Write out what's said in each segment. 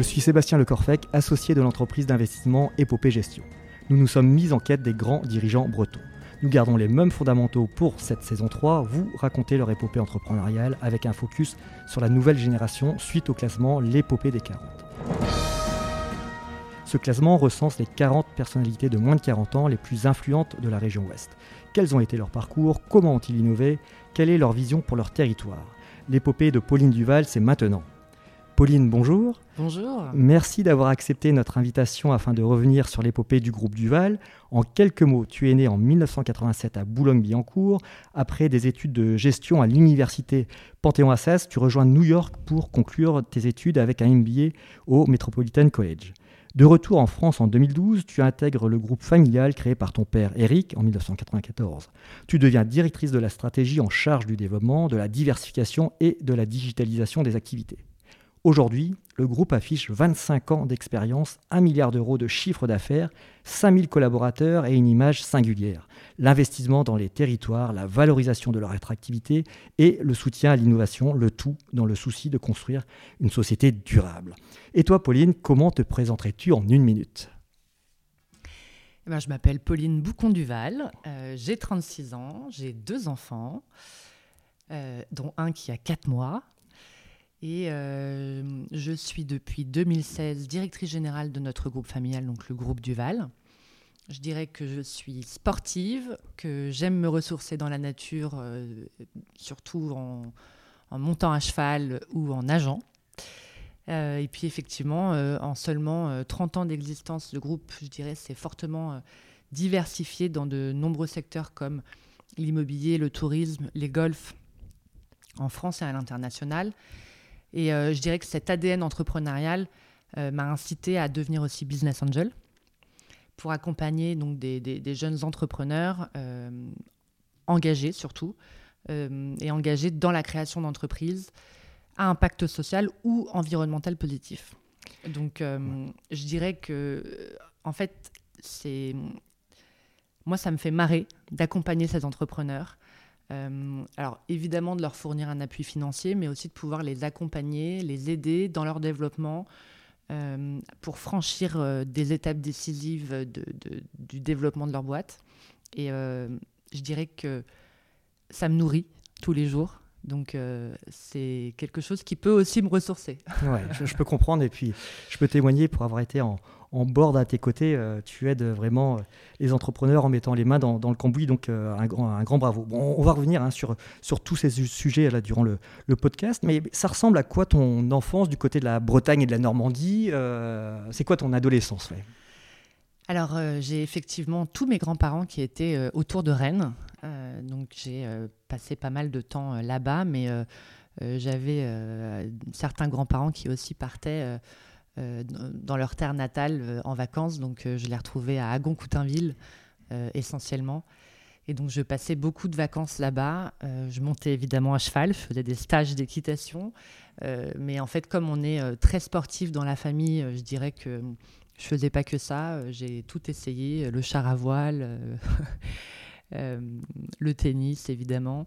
Je suis Sébastien Lecorfec, associé de l'entreprise d'investissement Épopée Gestion. Nous nous sommes mis en quête des grands dirigeants bretons. Nous gardons les mêmes fondamentaux pour cette saison 3, vous racontez leur épopée entrepreneuriale avec un focus sur la nouvelle génération suite au classement L'épopée des 40. Ce classement recense les 40 personnalités de moins de 40 ans les plus influentes de la région Ouest. Quels ont été leurs parcours? Comment ont-ils innové? Quelle est leur vision pour leur territoire? L'épopée de Pauline Duval, c'est maintenant. Pauline, bonjour. Bonjour. Merci d'avoir accepté notre invitation afin de revenir sur l'épopée du groupe Duval. En quelques mots, tu es né en 1987 à Boulogne-Billancourt. Après des études de gestion à l'université Panthéon-Assas, tu rejoins New York pour conclure tes études avec un MBA au Metropolitan College. De retour en France en 2012, tu intègres le groupe familial créé par ton père Eric en 1994. Tu deviens directrice de la stratégie en charge du développement, de la diversification et de la digitalisation des activités. Aujourd'hui, le groupe affiche 25 ans d'expérience, 1 milliard d'euros de chiffre d'affaires, 5000 collaborateurs et une image singulière. L'investissement dans les territoires, la valorisation de leur attractivité et le soutien à l'innovation, le tout dans le souci de construire une société durable. Et toi, Pauline, comment te présenterais-tu en une minute? Eh ben, Je m'appelle Pauline Boucon-Duval, euh, j'ai 36 ans, j'ai deux enfants, euh, dont un qui a 4 mois. Et euh, je suis depuis 2016 directrice générale de notre groupe familial, donc le groupe Duval. Je dirais que je suis sportive, que j'aime me ressourcer dans la nature, euh, surtout en, montant à cheval ou en nageant. Euh, et puis effectivement, en seulement 30 ans d'existence, le groupe, je dirais, s'est fortement diversifié dans de nombreux secteurs comme l'immobilier, le tourisme, les golfs, en France et à l'international. Et euh, je dirais que cet ADN entrepreneurial euh, m'a incité à devenir aussi business angel pour accompagner donc des, jeunes entrepreneurs euh, engagés surtout et engagés dans la création d'entreprises à impact social ou environnemental positif. Donc je dirais que en fait c'est moi ça me fait marrer d'accompagner ces entrepreneurs euh, alors évidemment de leur fournir un appui financier, mais aussi de pouvoir les accompagner, les aider dans leur développement euh, pour franchir euh, des étapes décisives du développement de leur boîte. Et je dirais que ça me nourrit tous les jours. Donc c'est quelque chose qui peut aussi me ressourcer. Ouais, je, peux comprendre et puis je peux témoigner pour avoir été en, en board à tes côtés, euh, tu aides vraiment euh, les entrepreneurs en mettant les mains dans, le cambouis. Donc, euh, un, grand, bravo. Bon, on va revenir hein, sur, tous ces sujets durant le, podcast. Mais ça ressemble à quoi ton enfance du côté de la Bretagne et de la Normandie C'est quoi ton adolescence Alors, j'ai effectivement tous mes grands-parents qui étaient autour de Rennes. donc, j'ai passé pas mal de temps là-bas. Mais j'avais certains grands-parents qui aussi partaient dans leur terre natale euh, en vacances. Donc, euh, je les retrouvais à Agon-Coutainville essentiellement. Et donc, je passais beaucoup de vacances là-bas. je montais évidemment à cheval, je faisais des stages d'équitation. mais en fait, comme on est très sportif dans la famille, je dirais que je faisais pas que ça. J'ai tout essayé le char à voile, le tennis, évidemment.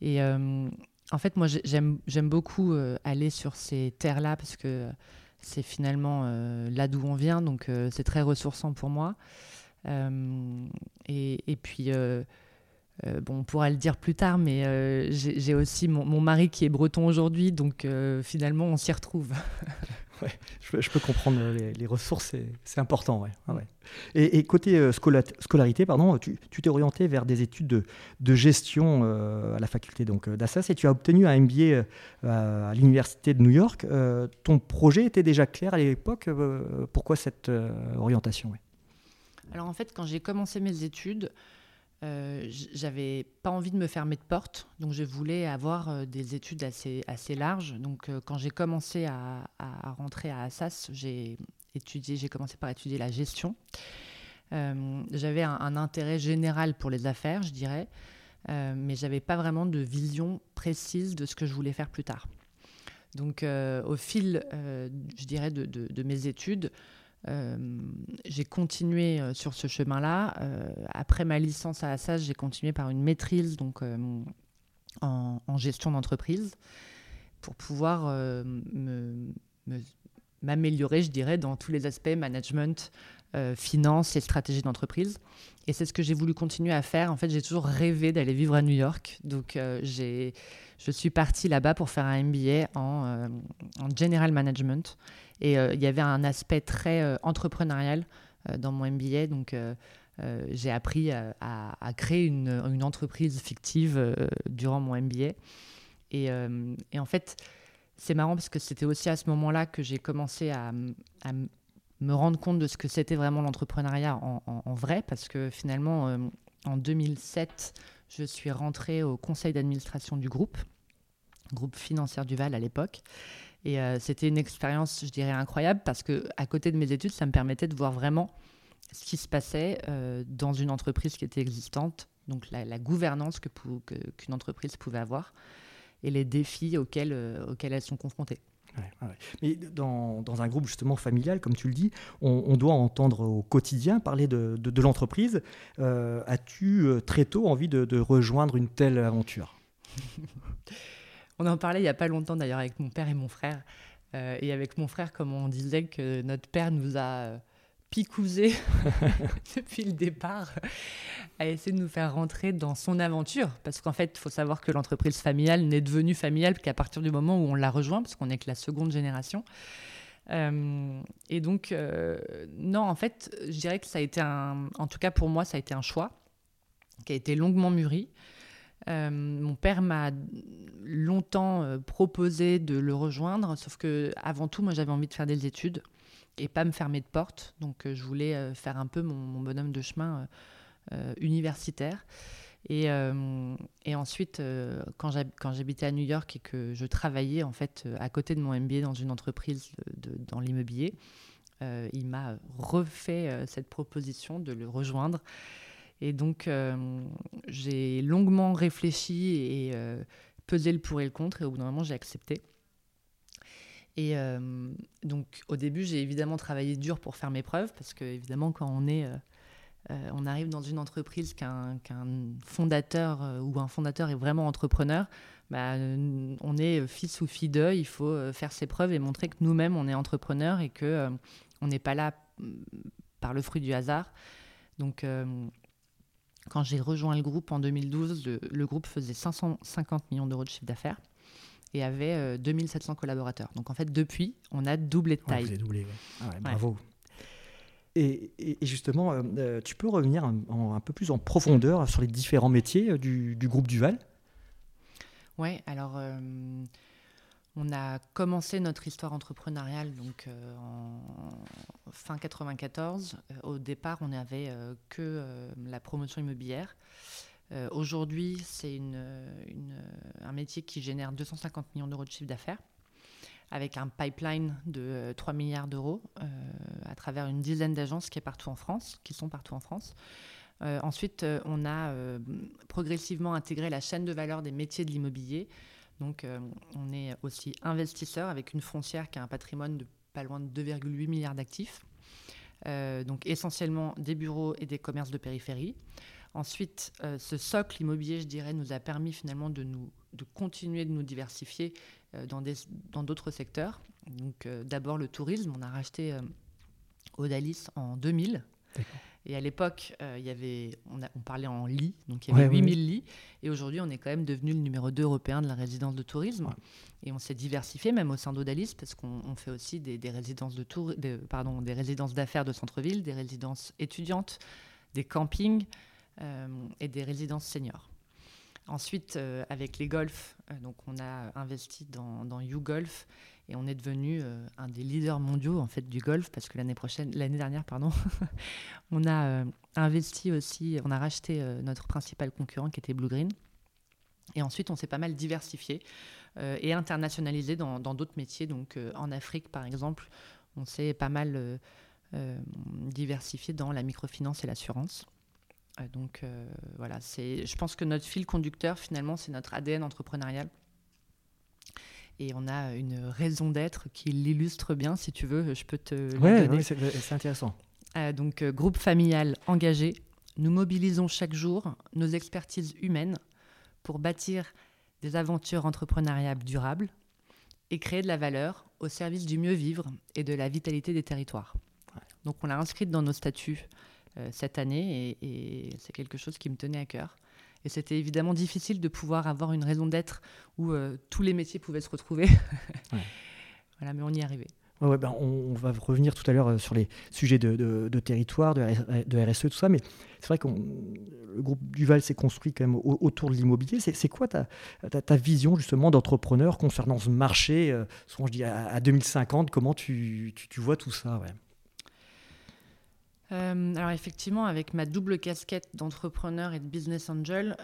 Et en fait, moi, j'aime beaucoup aller sur ces terres-là parce que c'est finalement euh, là d'où on vient, donc euh, c'est très ressourçant pour moi. Euh, et, puis, bon, on pourra le dire plus tard, mais j'ai aussi mon, mari qui est breton aujourd'hui, donc finalement, on s'y retrouve. ouais, je, peux comprendre les, ressources, c'est important. Ouais. ouais. Et, côté euh, scolarité, pardon, tu t'es orienté vers des études de, gestion euh, à la faculté donc euh, d'Assas et tu as obtenu un MBA à l'université de New York. ton projet était déjà clair à l'époque. pourquoi cette orientation Alors en fait, quand j'ai commencé mes études, j'avais pas envie de me fermer de porte, donc je voulais avoir des études assez, assez larges. Donc quand j'ai commencé à, à, rentrer à Assas, j'ai étudié, j'ai commencé par étudier la gestion. Euh, j'avais un, intérêt général pour les affaires, je dirais, euh, mais j'avais pas vraiment de vision précise de ce que je voulais faire plus tard. Donc, euh, au fil, euh, je dirais, de, de, mes études, j'ai continué sur ce chemin-là. après ma licence à Assas, j'ai continué par une maîtrise donc, en, gestion d'entreprise pour pouvoir me m'améliorer, je dirais, dans tous les aspects management, finance et stratégie d'entreprise. Et c'est ce que j'ai voulu continuer à faire. En fait, j'ai toujours rêvé d'aller vivre à New York. Donc, j'ai, je suis partie là-bas pour faire un MBA en, en General Management. Et il y avait un aspect très entrepreneurial dans mon MBA. Donc, euh, j'ai appris à, créer une, entreprise fictive euh, durant mon MBA. Euh, et, en fait, c'est marrant parce que c'était aussi à ce moment-là que j'ai commencé à, me rendre compte de ce que c'était vraiment l'entrepreneuriat en, vrai, parce que finalement, en 2007, je suis rentrée au conseil d'administration du groupe, groupe financier Duval à l'époque. Et c'était une expérience, je dirais, incroyable parce que à côté de mes études, ça me permettait de voir vraiment ce qui se passait euh, dans une entreprise qui était existante, donc la, gouvernance qu'une que, entreprise pouvait avoir et les défis auxquels, euh, auxquels elles sont confrontées. Mais dans, dans, un groupe justement familial, comme tu le dis, on, doit entendre au quotidien parler de, de, l'entreprise. Euh, as-tu très tôt envie de, de, rejoindre une telle aventure? On en parlait il n'y a pas longtemps d'ailleurs avec mon père et mon frère. et avec mon frère, comme on disait que notre père nous a picousé depuis le départ à essayer de nous faire rentrer dans son aventure. Parce qu'en fait, il faut savoir que l'entreprise familiale n'est devenue familiale qu'à partir du moment où on l'a rejoint, parce qu'on n'est que la seconde génération. Euh, et donc, euh, non, en fait, je dirais que ça a été un, en tout cas pour moi, ça a été un choix qui a été longuement mûri. Euh, mon père m'a longtemps proposé de le rejoindre, sauf que avant tout, moi, j'avais envie de faire des études et pas me fermer de porte. Donc euh, je voulais euh, faire un peu mon, bonhomme de chemin euh, universitaire. Et, ensuite, quand j'habitais à New York et que je travaillais en fait à côté de mon MBA dans une entreprise dans l'immobilier, il m'a refait cette proposition de le rejoindre. Et donc, j'ai longuement réfléchi et pesé le pour et le contre, et au bout d'un moment, j'ai accepté. Et euh, donc, au début, j'ai évidemment travaillé dur pour faire mes preuves, parce que, évidemment, quand on. Euh, euh, arrive dans une entreprise qu'un fondateur ou un fondateur est vraiment entrepreneur, bah, on est fils ou fille d'eux, il faut faire ses preuves et montrer que nous-mêmes, on est entrepreneur et que on n'est pas là mm, par le fruit du hasard. Donc, quand j'ai rejoint le groupe en 2012, le, le groupe faisait 550 millions d'euros de chiffre d'affaires et avait 2700 euh, collaborateurs. Donc en fait, depuis, on a doublé de taille. vous avez doublé, ah bravo. Et, justement, euh, euh, tu peux revenir un, peu plus en profondeur sur les différents métiers du, groupe Duval? Oui, alors on a commencé notre histoire entrepreneuriale donc, en fin 94. au départ, on n'avait que la promotion immobilière. Euh, aujourd'hui, c'est un métier qui génère 250 millions d'euros de chiffre d'affaires, avec un pipeline de 3 euh, milliards d'euros euh, à travers une dizaine d'agences qui, qui sont partout en France. ensuite, on a progressivement intégré la chaîne de valeur des métiers de l'immobilier. Donc, on est aussi investisseur avec une foncière qui a un patrimoine de pas loin de 2,8 milliards d'actifs. donc, essentiellement des bureaux et des commerces de périphérie. Ensuite, euh, ce socle immobilier, je dirais, nous a permis finalement de, nous, de continuer de nous diversifier euh, dans d'autres secteurs. Donc, euh, d'abord le tourisme. On a racheté Odalis en 2000. Et à l'époque, il y avait, on, on, parlait en lits, donc il y avait 8000 lits. Et aujourd'hui, on est quand même devenu le numéro 2 européen de la résidence de tourisme. Et on s'est diversifié même au sein d'Odalis parce qu'on fait aussi des, résidences de tour, pardon, des résidences d'affaires de centre-ville, des résidences étudiantes, des campings. Euh, et des résidences seniors. Ensuite, euh, avec les golfs, euh, donc on a investi dans, dans YouGolf et on est devenu un des leaders mondiaux en fait du golf parce que l'année prochaine, l'année dernière, pardon, on a investi aussi, on a racheté notre principal concurrent qui était Blue Green. Et ensuite, on s'est pas mal diversifié et internationalisé dans d'autres métiers. Donc, en Afrique, par exemple, on s'est pas mal diversifié dans la microfinance et l'assurance. Euh, donc euh, voilà, c'est, je pense que notre fil conducteur, finalement, c'est notre ADN entrepreneurial. Et on a une raison d'être qui l'illustre bien, si tu veux, je peux te ouais, Oui, c'est, intéressant. Euh, donc, groupe familial engagé, nous mobilisons chaque jour nos expertises humaines pour bâtir des aventures entrepreneuriales durables et créer de la valeur au service du mieux vivre et de la vitalité des territoires. Donc on l'a inscrite dans nos statuts cette année et, c'est quelque chose qui me tenait à cœur. Et c'était évidemment difficile de pouvoir avoir une raison d'être où tous les métiers pouvaient se retrouver. voilà, mais on y est arrivé. Ouais, ben on, va revenir tout à l'heure euh, sur les sujets de, territoire, de, RSE, e, tout ça, mais c'est vrai que le groupe Duval s'est construit quand même autour de l'immobilier. C'est quoi ta, ta, vision justement d'entrepreneur concernant ce marché, euh, souvent je dis à, 2050, comment tu, tu, vois tout ça ouais? Euh, alors effectivement, avec ma double casquette d'entrepreneur et de business angel,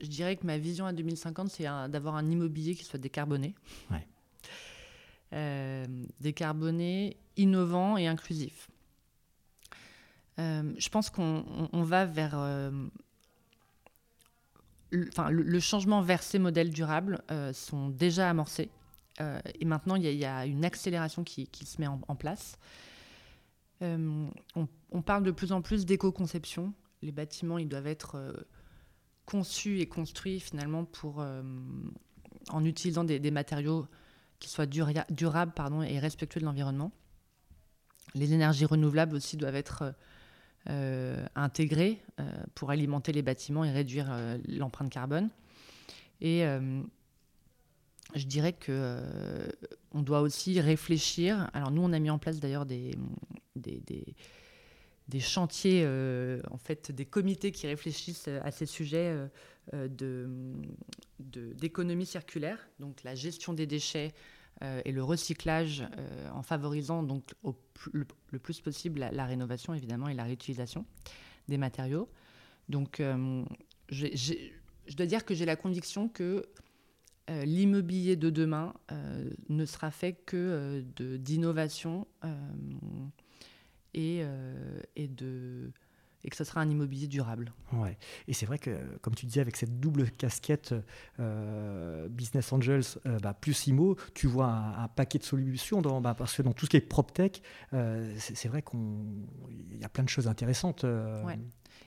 je dirais que ma vision à 2050, c'est d'avoir un immobilier qui soit décarboné. Ouais. Euh, décarboné, innovant et inclusif. Euh, je pense qu'on va vers... Euh, le, le, changement vers ces modèles durables sont déjà amorcés. et maintenant, il y, a une accélération qui, se met en, place. On, on, parle de plus en plus d'éco-conception. Les bâtiments, ils doivent être conçus et construits finalement pour, en utilisant des, matériaux qui soit durable pardon, et respectueux de l'environnement. Les énergies renouvelables aussi doivent être euh, intégrées euh, pour alimenter les bâtiments et réduire euh, l'empreinte carbone. Je dirais que on doit aussi réfléchir. Alors nous, on a mis en place d'ailleurs des, des, chantiers, en fait, des comités qui réfléchissent à ces sujets de d'économie circulaire, donc la gestion des déchets euh, et le recyclage euh, en favorisant donc le, plus possible la, rénovation évidemment et la réutilisation des matériaux. Donc euh, je dois dire que j'ai la conviction que l'immobilier de demain ne sera fait que d'innovation et, et de et que ce sera un immobilier durable. Ouais. Et c'est vrai que, comme tu disais, avec cette double casquette euh, Business Angels euh, bah, plus IMO, tu vois un, paquet de solutions dans, bah, parce que dans tout ce qui est PropTech, euh, c'est vrai qu'il y a plein de choses intéressantes. Ouais.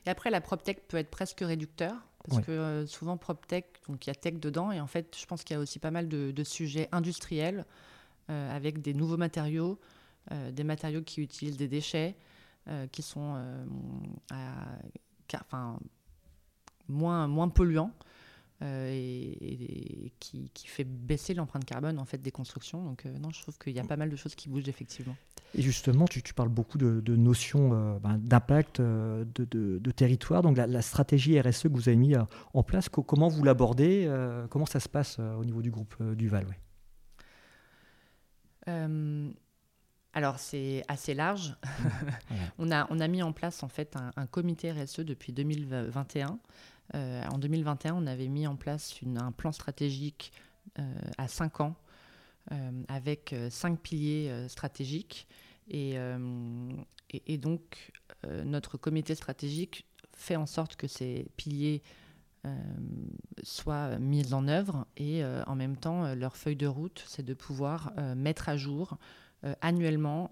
Et après, la PropTech peut être presque réducteur. Parce que souvent, PropTech, donc il y a tech dedans. Et en fait, je pense qu'il y a aussi pas mal de, de sujets industriels avec des nouveaux matériaux, des matériaux qui utilisent des déchets. Euh, qui sont euh, enfin, moins, moins polluants. Euh, et, qui, qui, fait baisser l'empreinte carbone en fait des constructions. Donc non, je trouve qu'il y a pas mal de choses qui bougent effectivement. Et justement, tu, tu parles beaucoup de, notions ben, d'impact, de, de, territoire. Donc la, stratégie RSE que vous avez mis en place, comment vous l'abordez Comment ça se passe au niveau du groupe Duval alors c'est assez large. on, a, on a mis en place en fait un, comité RSE depuis 2021. Euh, en 2021, on avait mis en place un plan stratégique euh, à 5 ans euh, avec cinq piliers stratégiques. Et, donc notre comité stratégique fait en sorte que ces piliers soient mis en œuvre et en même temps leur feuille de route, c'est de pouvoir mettre à jour annuellement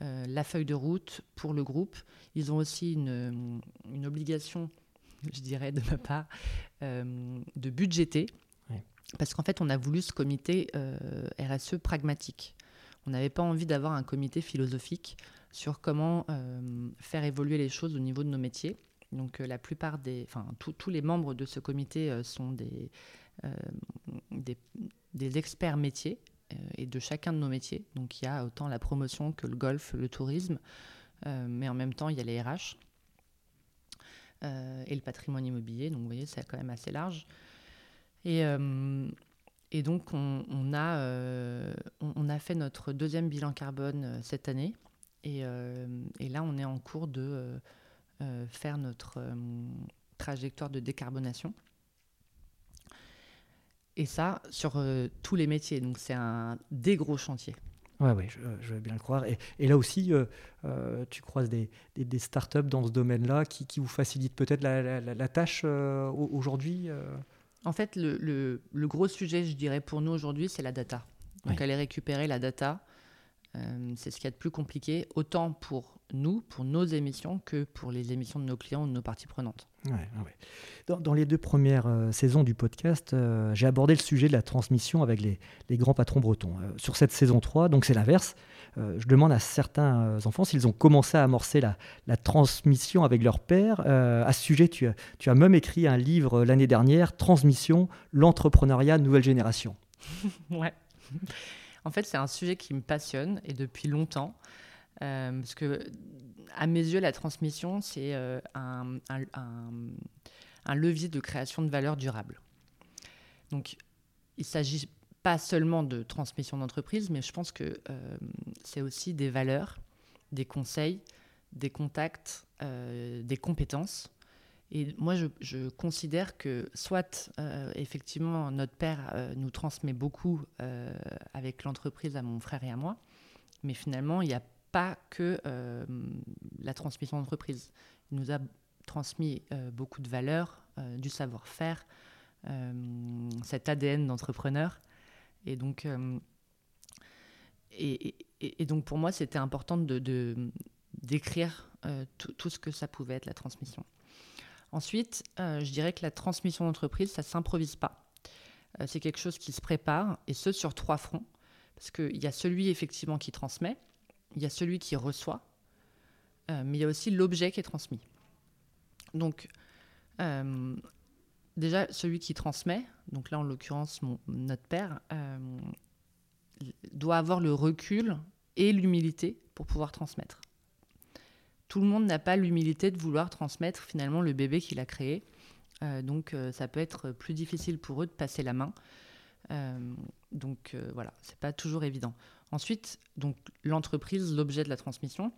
la feuille de route pour le groupe. Ils ont aussi une, obligation, je dirais de ma part, de budgéter. Parce qu'en fait, on a voulu ce comité RSE pragmatique. On n'avait pas envie d'avoir un comité philosophique sur comment faire évoluer les choses au niveau de nos métiers. Donc la plupart des, enfin tous les membres de ce comité sont des, des, des, experts métiers euh, et de chacun de nos métiers. Donc il y a autant la promotion que le golf, le tourisme, euh, mais en même temps il y a les RH euh, et le patrimoine immobilier. Donc vous voyez, c'est quand même assez large. Et, et donc on, a, on, a fait notre deuxième bilan carbone cette année. Et, et, là, on est en cours de faire notre trajectoire de décarbonation. Et ça, sur euh, tous les métiers. Donc, c'est un des gros chantiers. Oui, ouais, je, je, veux bien le croire. Et, et là aussi, euh, euh, tu croises des, des, des, startups dans ce domaine-là qui, qui, vous facilitent peut-être la, la, tâche aujourd'hui En fait, le, le, le, gros sujet, je dirais, pour nous aujourd'hui, c'est la data. Donc, aller récupérer la data c'est ce qu'il y a de plus compliqué, autant pour nous, pour nos émissions, que pour les émissions de nos clients ou de nos parties prenantes. Dans, les deux premières euh, saisons du podcast, euh, j'ai abordé le sujet de la transmission avec les, grands patrons bretons. Euh, sur cette saison 3, donc c'est l'inverse. je demande à certains enfants s'ils ont commencé à amorcer la, transmission avec leur père. à ce sujet, tu as, tu as même écrit un livre l'année dernière, Transmission, l'entrepreneuriat nouvelle génération. ouais. En fait, c'est un sujet qui me passionne et depuis longtemps. parce que à mes yeux, la transmission, c'est euh, un, levier de création de valeur durable. Donc, il s'agit pas seulement de transmission d'entreprise, mais je pense que euh, c'est aussi des valeurs, des conseils, des contacts, euh, des compétences. Et moi, je, considère que soit, effectivement, notre père nous transmet beaucoup avec l'entreprise à mon frère et à moi, mais finalement, il y a pas que euh, la transmission d'entreprise. Il nous a transmis euh, beaucoup de valeurs, euh, du savoir-faire, cet ADN d'entrepreneur. Et donc, et, donc pour moi, c'était important de, d'écrire tout ce que ça pouvait être la transmission. Ensuite, je dirais que la transmission d'entreprise, ça ne s'improvise pas. c'est quelque chose qui se prépare, et ce sur trois fronts. Parce qu'il y a celui effectivement qui transmet, il y a celui qui reçoit, euh, mais il y a aussi l'objet qui est transmis. Donc, euh, déjà, celui qui transmet, donc là en l'occurrence notre père, euh, doit avoir le recul et l'humilité pour pouvoir transmettre. Tout le monde n'a pas l'humilité de vouloir transmettre finalement le bébé qu'il a créé. donc ça peut être plus difficile pour eux de passer la main. donc voilà, c'est pas toujours évident. Ensuite, donc l'entreprise, l'objet de la transmission,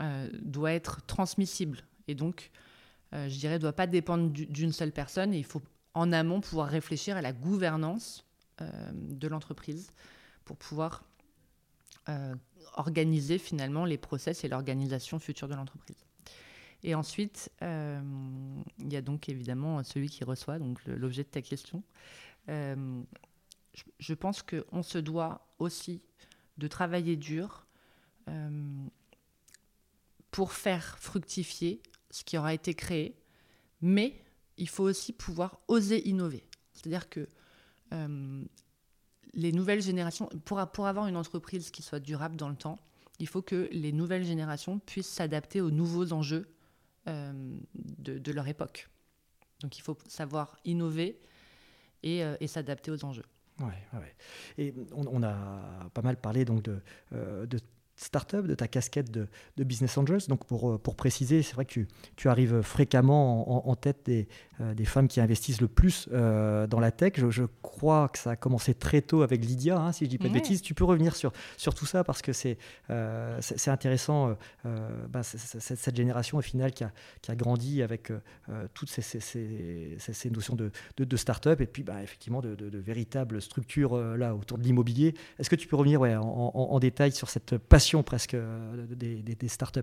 euh, doit être transmissible et donc, euh, je dirais, doit pas dépendre d'une seule personne. Il faut en amont pouvoir réfléchir à la gouvernance euh, de l'entreprise pour pouvoir organiser finalement les process et l'organisation future de l'entreprise. Et ensuite, il y a donc évidemment celui qui reçoit, donc l'objet de ta question. je pense qu'on se doit aussi de travailler dur euh, pour faire fructifier ce qui aura été créé, mais il faut aussi pouvoir oser innover. C'est-à-dire que euh, les nouvelles générations, pour, pour avoir une entreprise qui soit durable dans le temps, il faut que les nouvelles générations puissent s'adapter aux nouveaux enjeux euh, de, leur époque. Donc il faut savoir innover et, et s'adapter aux enjeux. Ouais, ouais. Et on, a pas mal parlé donc de, euh, de startup, de ta casquette de, Business Angels. Donc pour, euh, pour préciser, c'est vrai que tu, tu, arrives fréquemment en, tête des, euh, des, femmes qui investissent le plus euh, dans la tech. Je, crois que ça a commencé très tôt avec Lydia, hein, si je dis pas de bêtises. Tu peux revenir sur, sur tout ça parce que c'est c'est intéressant, bah, cette génération au final qui a, qui a grandi avec toutes ces, ces, ces, notions de, de, start-up et puis bah, effectivement de, de, véritables structures là autour de l'immobilier. Est-ce que tu peux revenir ouais, en, en détail sur cette passion presque euh, des, startups.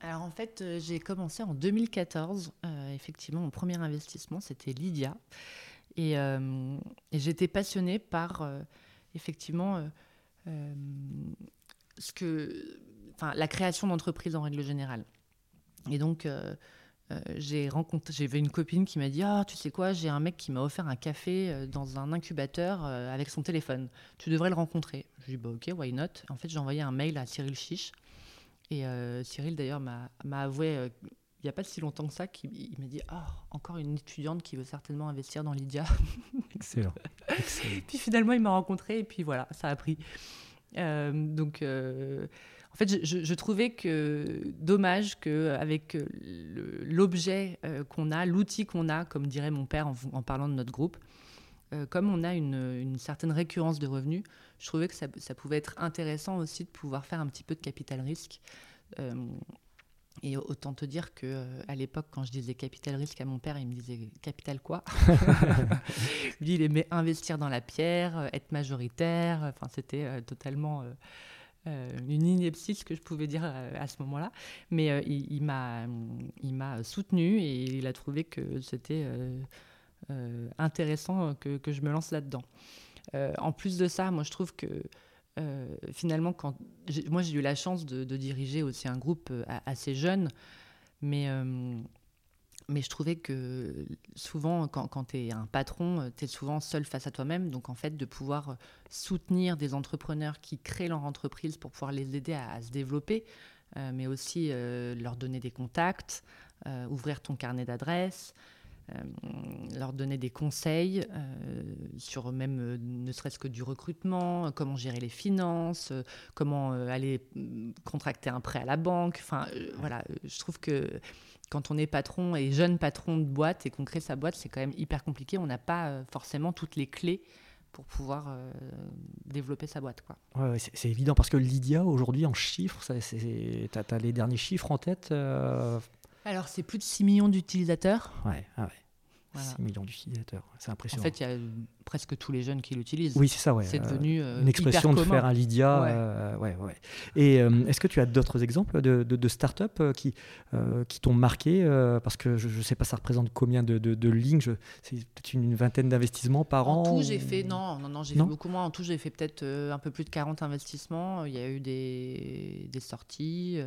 Alors en fait, euh, j'ai commencé en 2014. Euh, effectivement, mon premier investissement, c'était Lydia. Et, j'étais passionnée par, effectivement, ce que, la création d'entreprises en règle générale. Et donc, j'ai rencontré, j'avais une copine qui m'a dit Ah, tu sais quoi, j'ai un mec qui m'a offert un café dans un incubateur avec son téléphone. Tu devrais le rencontrer. Je lui ai dit bah, Ok, why not? En fait, j'ai envoyé un mail à Cyril Chiche. Et Cyril, d'ailleurs, m'a avoué il n'y a pas si longtemps que ça qu'il m'a dit oh, encore une étudiante qui veut certainement investir dans Lydia. Excellent. puis finalement, il m'a rencontré et puis voilà, ça a pris. donc. En fait, je, trouvais que dommage qu'avec euh, l'objet euh, qu'on a, l'outil qu'on a, comme dirait mon père en, parlant de notre groupe, euh, comme on a une, certaine récurrence de revenus, je trouvais que ça, pouvait être intéressant aussi de pouvoir faire un petit peu de capital risque. et autant te dire que à l'époque, quand je disais capital risque à mon père, il me disait capital quoi? Lui, il aimait investir dans la pierre, être majoritaire. Enfin, c'était totalement une ineptie, ce que je pouvais dire euh, à, ce moment-là. Mais euh, il, m'a, il m'a soutenu et il a trouvé que c'était intéressant que, que, je me lance là-dedans. en plus de ça, moi je trouve que finalement, quand moi j'ai eu la chance de, diriger aussi un groupe assez jeune, mais mais je trouvais que souvent, quand, tu es un patron, tu es souvent seul face à toi-même. Donc, en fait, de pouvoir soutenir des entrepreneurs qui créent leur entreprise pour pouvoir les aider à, se développer, euh, mais aussi euh, leur donner des contacts, euh, ouvrir ton carnet d'adresses, leur donner des conseils sur même ne serait-ce que du recrutement, comment gérer les finances, comment aller mm, contracter un prêt à la banque. Enfin, voilà, je trouve que quand on est patron et jeune patron de boîte et qu'on crée sa boîte, c'est quand même hyper compliqué. On n'a pas euh, forcément toutes les clés pour pouvoir euh, développer sa boîte. Quoi. Ouais, c'est évident parce que Lydia, aujourd'hui, en chiffres, tu as, les derniers chiffres en tête euh Alors, c'est plus de 6 millions d'utilisateurs. Ouais, ah ouais. 6 millions d'utilisateurs, c'est impressionnant. En fait, il y a presque tous les jeunes qui l'utilisent. Oui, c'est ça, ouais. C'est devenu euh, une expression de faire un Lydia. Ouais. Euh, ouais, ouais. Et euh, est-ce que tu as d'autres exemples de, de, de start-up qui, qui t'ont marqué Parce que je ne sais pas, ça représente combien de, de lignes C'est peut-être une, vingtaine d'investissements par an En tout, j'ai fait, non, non, non j'ai fait beaucoup moins. En tout, j'ai fait peut-être un peu plus de 40 investissements. Il y a eu des, des sorties.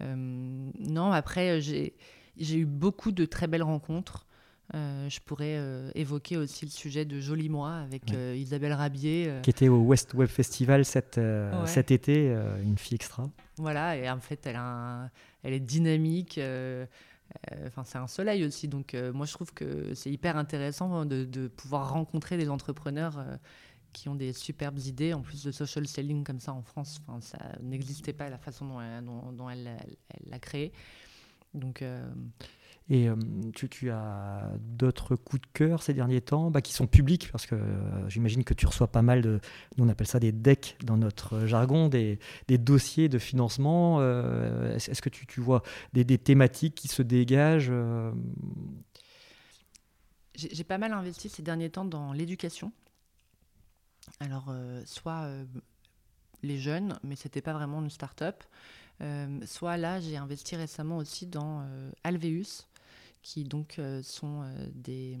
Non, après, j'ai eu beaucoup de très belles rencontres. Euh, je pourrais euh, évoquer aussi le sujet de Joli Moi avec euh, Isabelle Rabier. Qui était au West Web Festival cet, cet été, une fille extra. Voilà, et en fait, elle, a elle est dynamique. Enfin, c'est un soleil aussi. Donc, moi, je trouve que c'est hyper intéressant de, de, pouvoir rencontrer des entrepreneurs qui ont des superbes idées. En plus de social selling comme ça en France, ça n'existait pas la façon dont elle, dont, elle l'a créé. Donc. Et euh, tu, as d'autres coups de cœur ces derniers temps bah, qui sont publics, parce que euh, j'imagine que tu reçois pas mal de, nous on appelle ça des decks dans notre jargon, des, dossiers de financement. Euh, est-ce que tu, vois des, thématiques qui se dégagent J'ai pas mal investi ces derniers temps dans l'éducation. Alors, soit les jeunes, mais c'était pas vraiment une start-up. soit là, j'ai investi récemment aussi dans Alveus, qui donc euh, sont euh, des,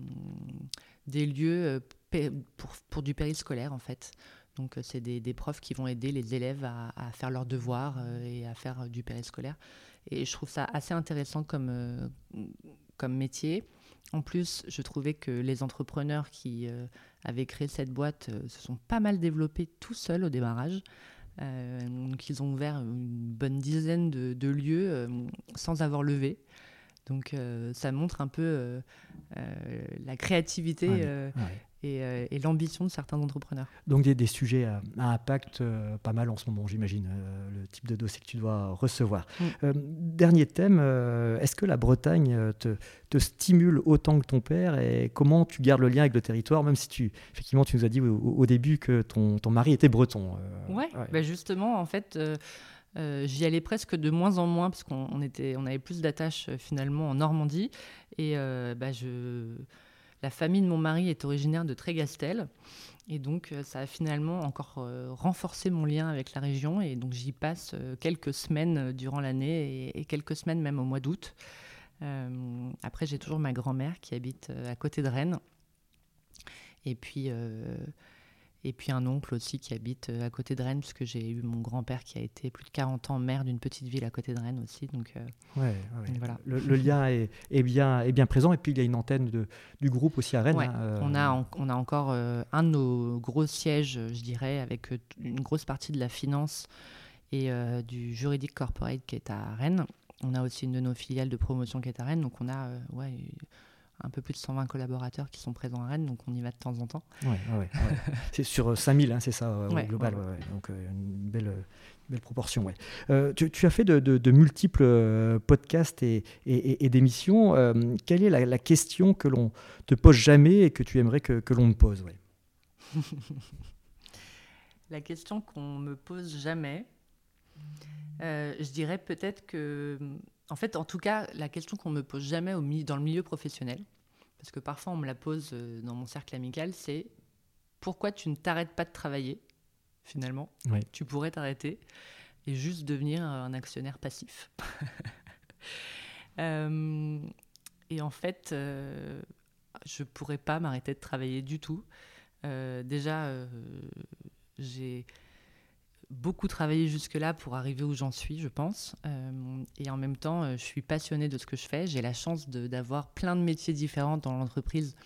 lieux euh, pour, pour, du périscolaire en fait. Donc c'est des, des, profs qui vont aider les élèves à, à faire leurs devoirs et à faire du périscolaire. Et je trouve ça assez intéressant comme, comme métier. En plus, je trouvais que les entrepreneurs qui avaient créé cette boîte se sont pas mal développés tout seuls au démarrage. donc ils ont ouvert une bonne dizaine de, de lieux sans avoir levé. Donc euh, ça montre un peu euh, euh, la créativité et, l'ambition de certains entrepreneurs. Donc des, des sujets à, impact pas mal en ce moment, j'imagine, le type de dossier que tu dois recevoir. Mm. dernier thème, est-ce que la Bretagne te, te, stimule autant que ton père et comment tu gardes le lien avec le territoire, même si tu, effectivement, tu nous as dit au, début que ton, ton, mari était breton. ouais, bah, justement, en fait euh, j'y allais presque de moins en moins parce qu'on était, on avait plus d'attaches euh, finalement en Normandie. Et euh, bah, je... la famille de mon mari est originaire de Trégastel. Et donc, ça a finalement encore renforcé mon lien avec la région. Et donc, j'y passe quelques semaines durant l'année et, quelques semaines même au mois d'août. après, j'ai toujours ma grand-mère qui habite à côté de Rennes. Et puis, et puis un oncle aussi qui habite euh, à côté de Rennes, puisque j'ai eu mon grand-père qui a été plus de 40 ans maire d'une petite ville à côté de Rennes aussi. Donc, euh, ouais, voilà. Le, lien est, est, bien, est bien présent. Et puis il y a une antenne de, du groupe aussi à Rennes. Hein, euh. on, a on a encore un de nos gros sièges, je dirais, avec une grosse partie de la finance et du juridique corporate qui est à Rennes. On a aussi une de nos filiales de promotion qui est à Rennes. Donc on a ouais, un peu plus de 120 collaborateurs qui sont présents à Rennes, donc on y va de temps en temps. Ouais, ouais, c'est sur 5000, hein, c'est ça, au global, donc euh, une belle, belle proportion. Euh, tu, tu, as fait de, de, multiples euh, podcasts et, et, d'émissions. quelle est la, question que l'on te pose jamais et que tu aimerais que, que l'on te pose La question qu'on me pose jamais, je dirais peut-être que en fait, en tout cas, la question qu'on me pose jamais au dans le milieu professionnel, parce que parfois on me la pose euh, dans mon cercle amical, c'est pourquoi tu ne t'arrêtes pas de travailler finalement Tu pourrais t'arrêter et juste devenir un actionnaire passif? Euh, et en fait, euh, je pourrais pas m'arrêter de travailler du tout. déjà, j'ai beaucoup travaillé jusque-là pour arriver où j'en suis, je pense. et en même temps, je suis passionnée de ce que je fais. J'ai la chance d'avoir plein de métiers différents dans l'entreprise,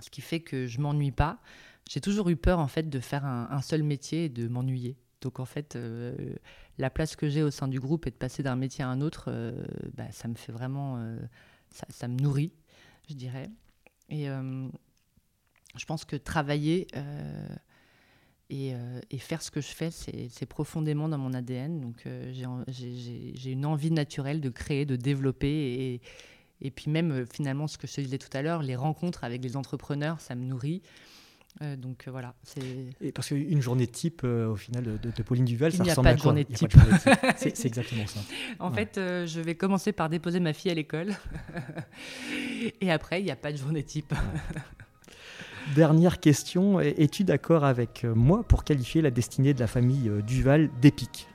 ce qui fait que je m'ennuie pas. J'ai toujours eu peur en fait de faire un seul métier et de m'ennuyer. Donc en fait, euh, la place que j'ai au sein du groupe et de passer d'un métier à un autre, euh, bah, ça me fait vraiment, euh, ça, me nourrit, je dirais. Et je pense que travailler et, faire ce que je fais, c'est profondément dans mon ADN. Donc j'ai une envie naturelle de créer, de développer et, et puis même finalement ce que je te disais tout à l'heure, les rencontres avec les entrepreneurs, ça me nourrit. Euh, donc euh, voilà. Et parce qu'une journée type, euh, au final, de, Pauline Duval, ça ressemble à quoi Il n'y a pas de journée type. C'est exactement ça. En fait, je vais commencer par déposer ma fille à l'école. et après, il n'y a pas de journée type. Dernière question. Es-tu d'accord avec moi pour qualifier la destinée de la famille Duval d'épique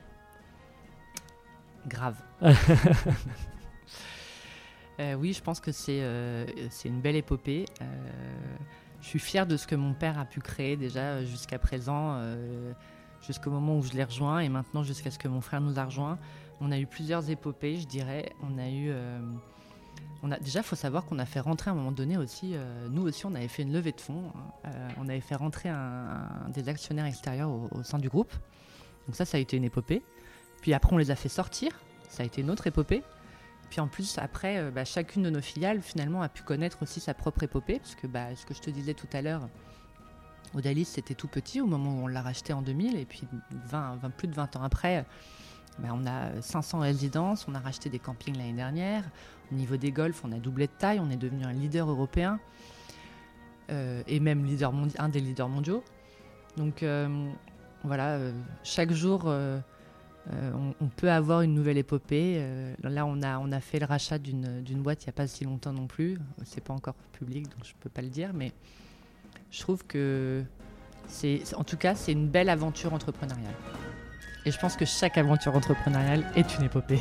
Grave. oui, je pense que c'est une belle épopée je suis fière de ce que mon père a pu créer déjà euh, jusqu'à présent, euh, jusqu'au moment où je l'ai rejoint et maintenant jusqu'à ce que mon frère nous a rejoint. On a eu plusieurs épopées, je dirais. On a eu. Euh, on a, déjà, il faut savoir qu'on a fait rentrer à un moment donné aussi, nous aussi, on avait fait une levée de fonds. Hein. on avait fait rentrer un, des actionnaires extérieurs au, sein du groupe. Donc ça, ça a été une épopée. Puis après, on les a fait sortir. Ça a été une autre épopée. Puis en plus, après, euh, bah, chacune de nos filiales, finalement, a pu connaître aussi sa propre épopée, parce que bah, ce que je te disais tout à l'heure, Odalis, c'était tout petit au moment où on l'a racheté en 2000, et puis 20, plus de 20 ans après, bah, on a 500 résidences, on a racheté des campings l'année dernière. Au niveau des golfs, on a doublé de taille, on est devenu un leader européen, euh, et même leader un des leaders mondiaux. Donc euh, voilà, chaque jour euh, on, peut avoir une nouvelle épopée. Euh, là, on a, on a fait le rachat d'une boîte il n'y a pas si longtemps non plus. C'est pas encore public, donc je ne peux pas le dire, mais je trouve que c'est, en tout cas, c'est une belle aventure entrepreneuriale. Et je pense que chaque aventure entrepreneuriale est une épopée.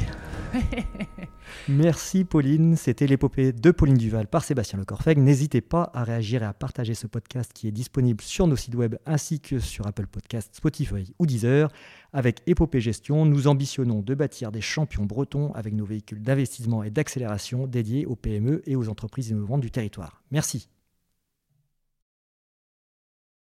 Merci Pauline, c'était l'épopée de Pauline Duval par Sébastien Lecorfeg. N'hésitez pas à réagir et à partager ce podcast qui est disponible sur nos sites web ainsi que sur Apple Podcasts, Spotify ou Deezer. Avec Épopée Gestion, nous ambitionnons de bâtir des champions bretons avec nos véhicules d'investissement et d'accélération dédiés aux PME et aux entreprises innovantes du territoire. Merci.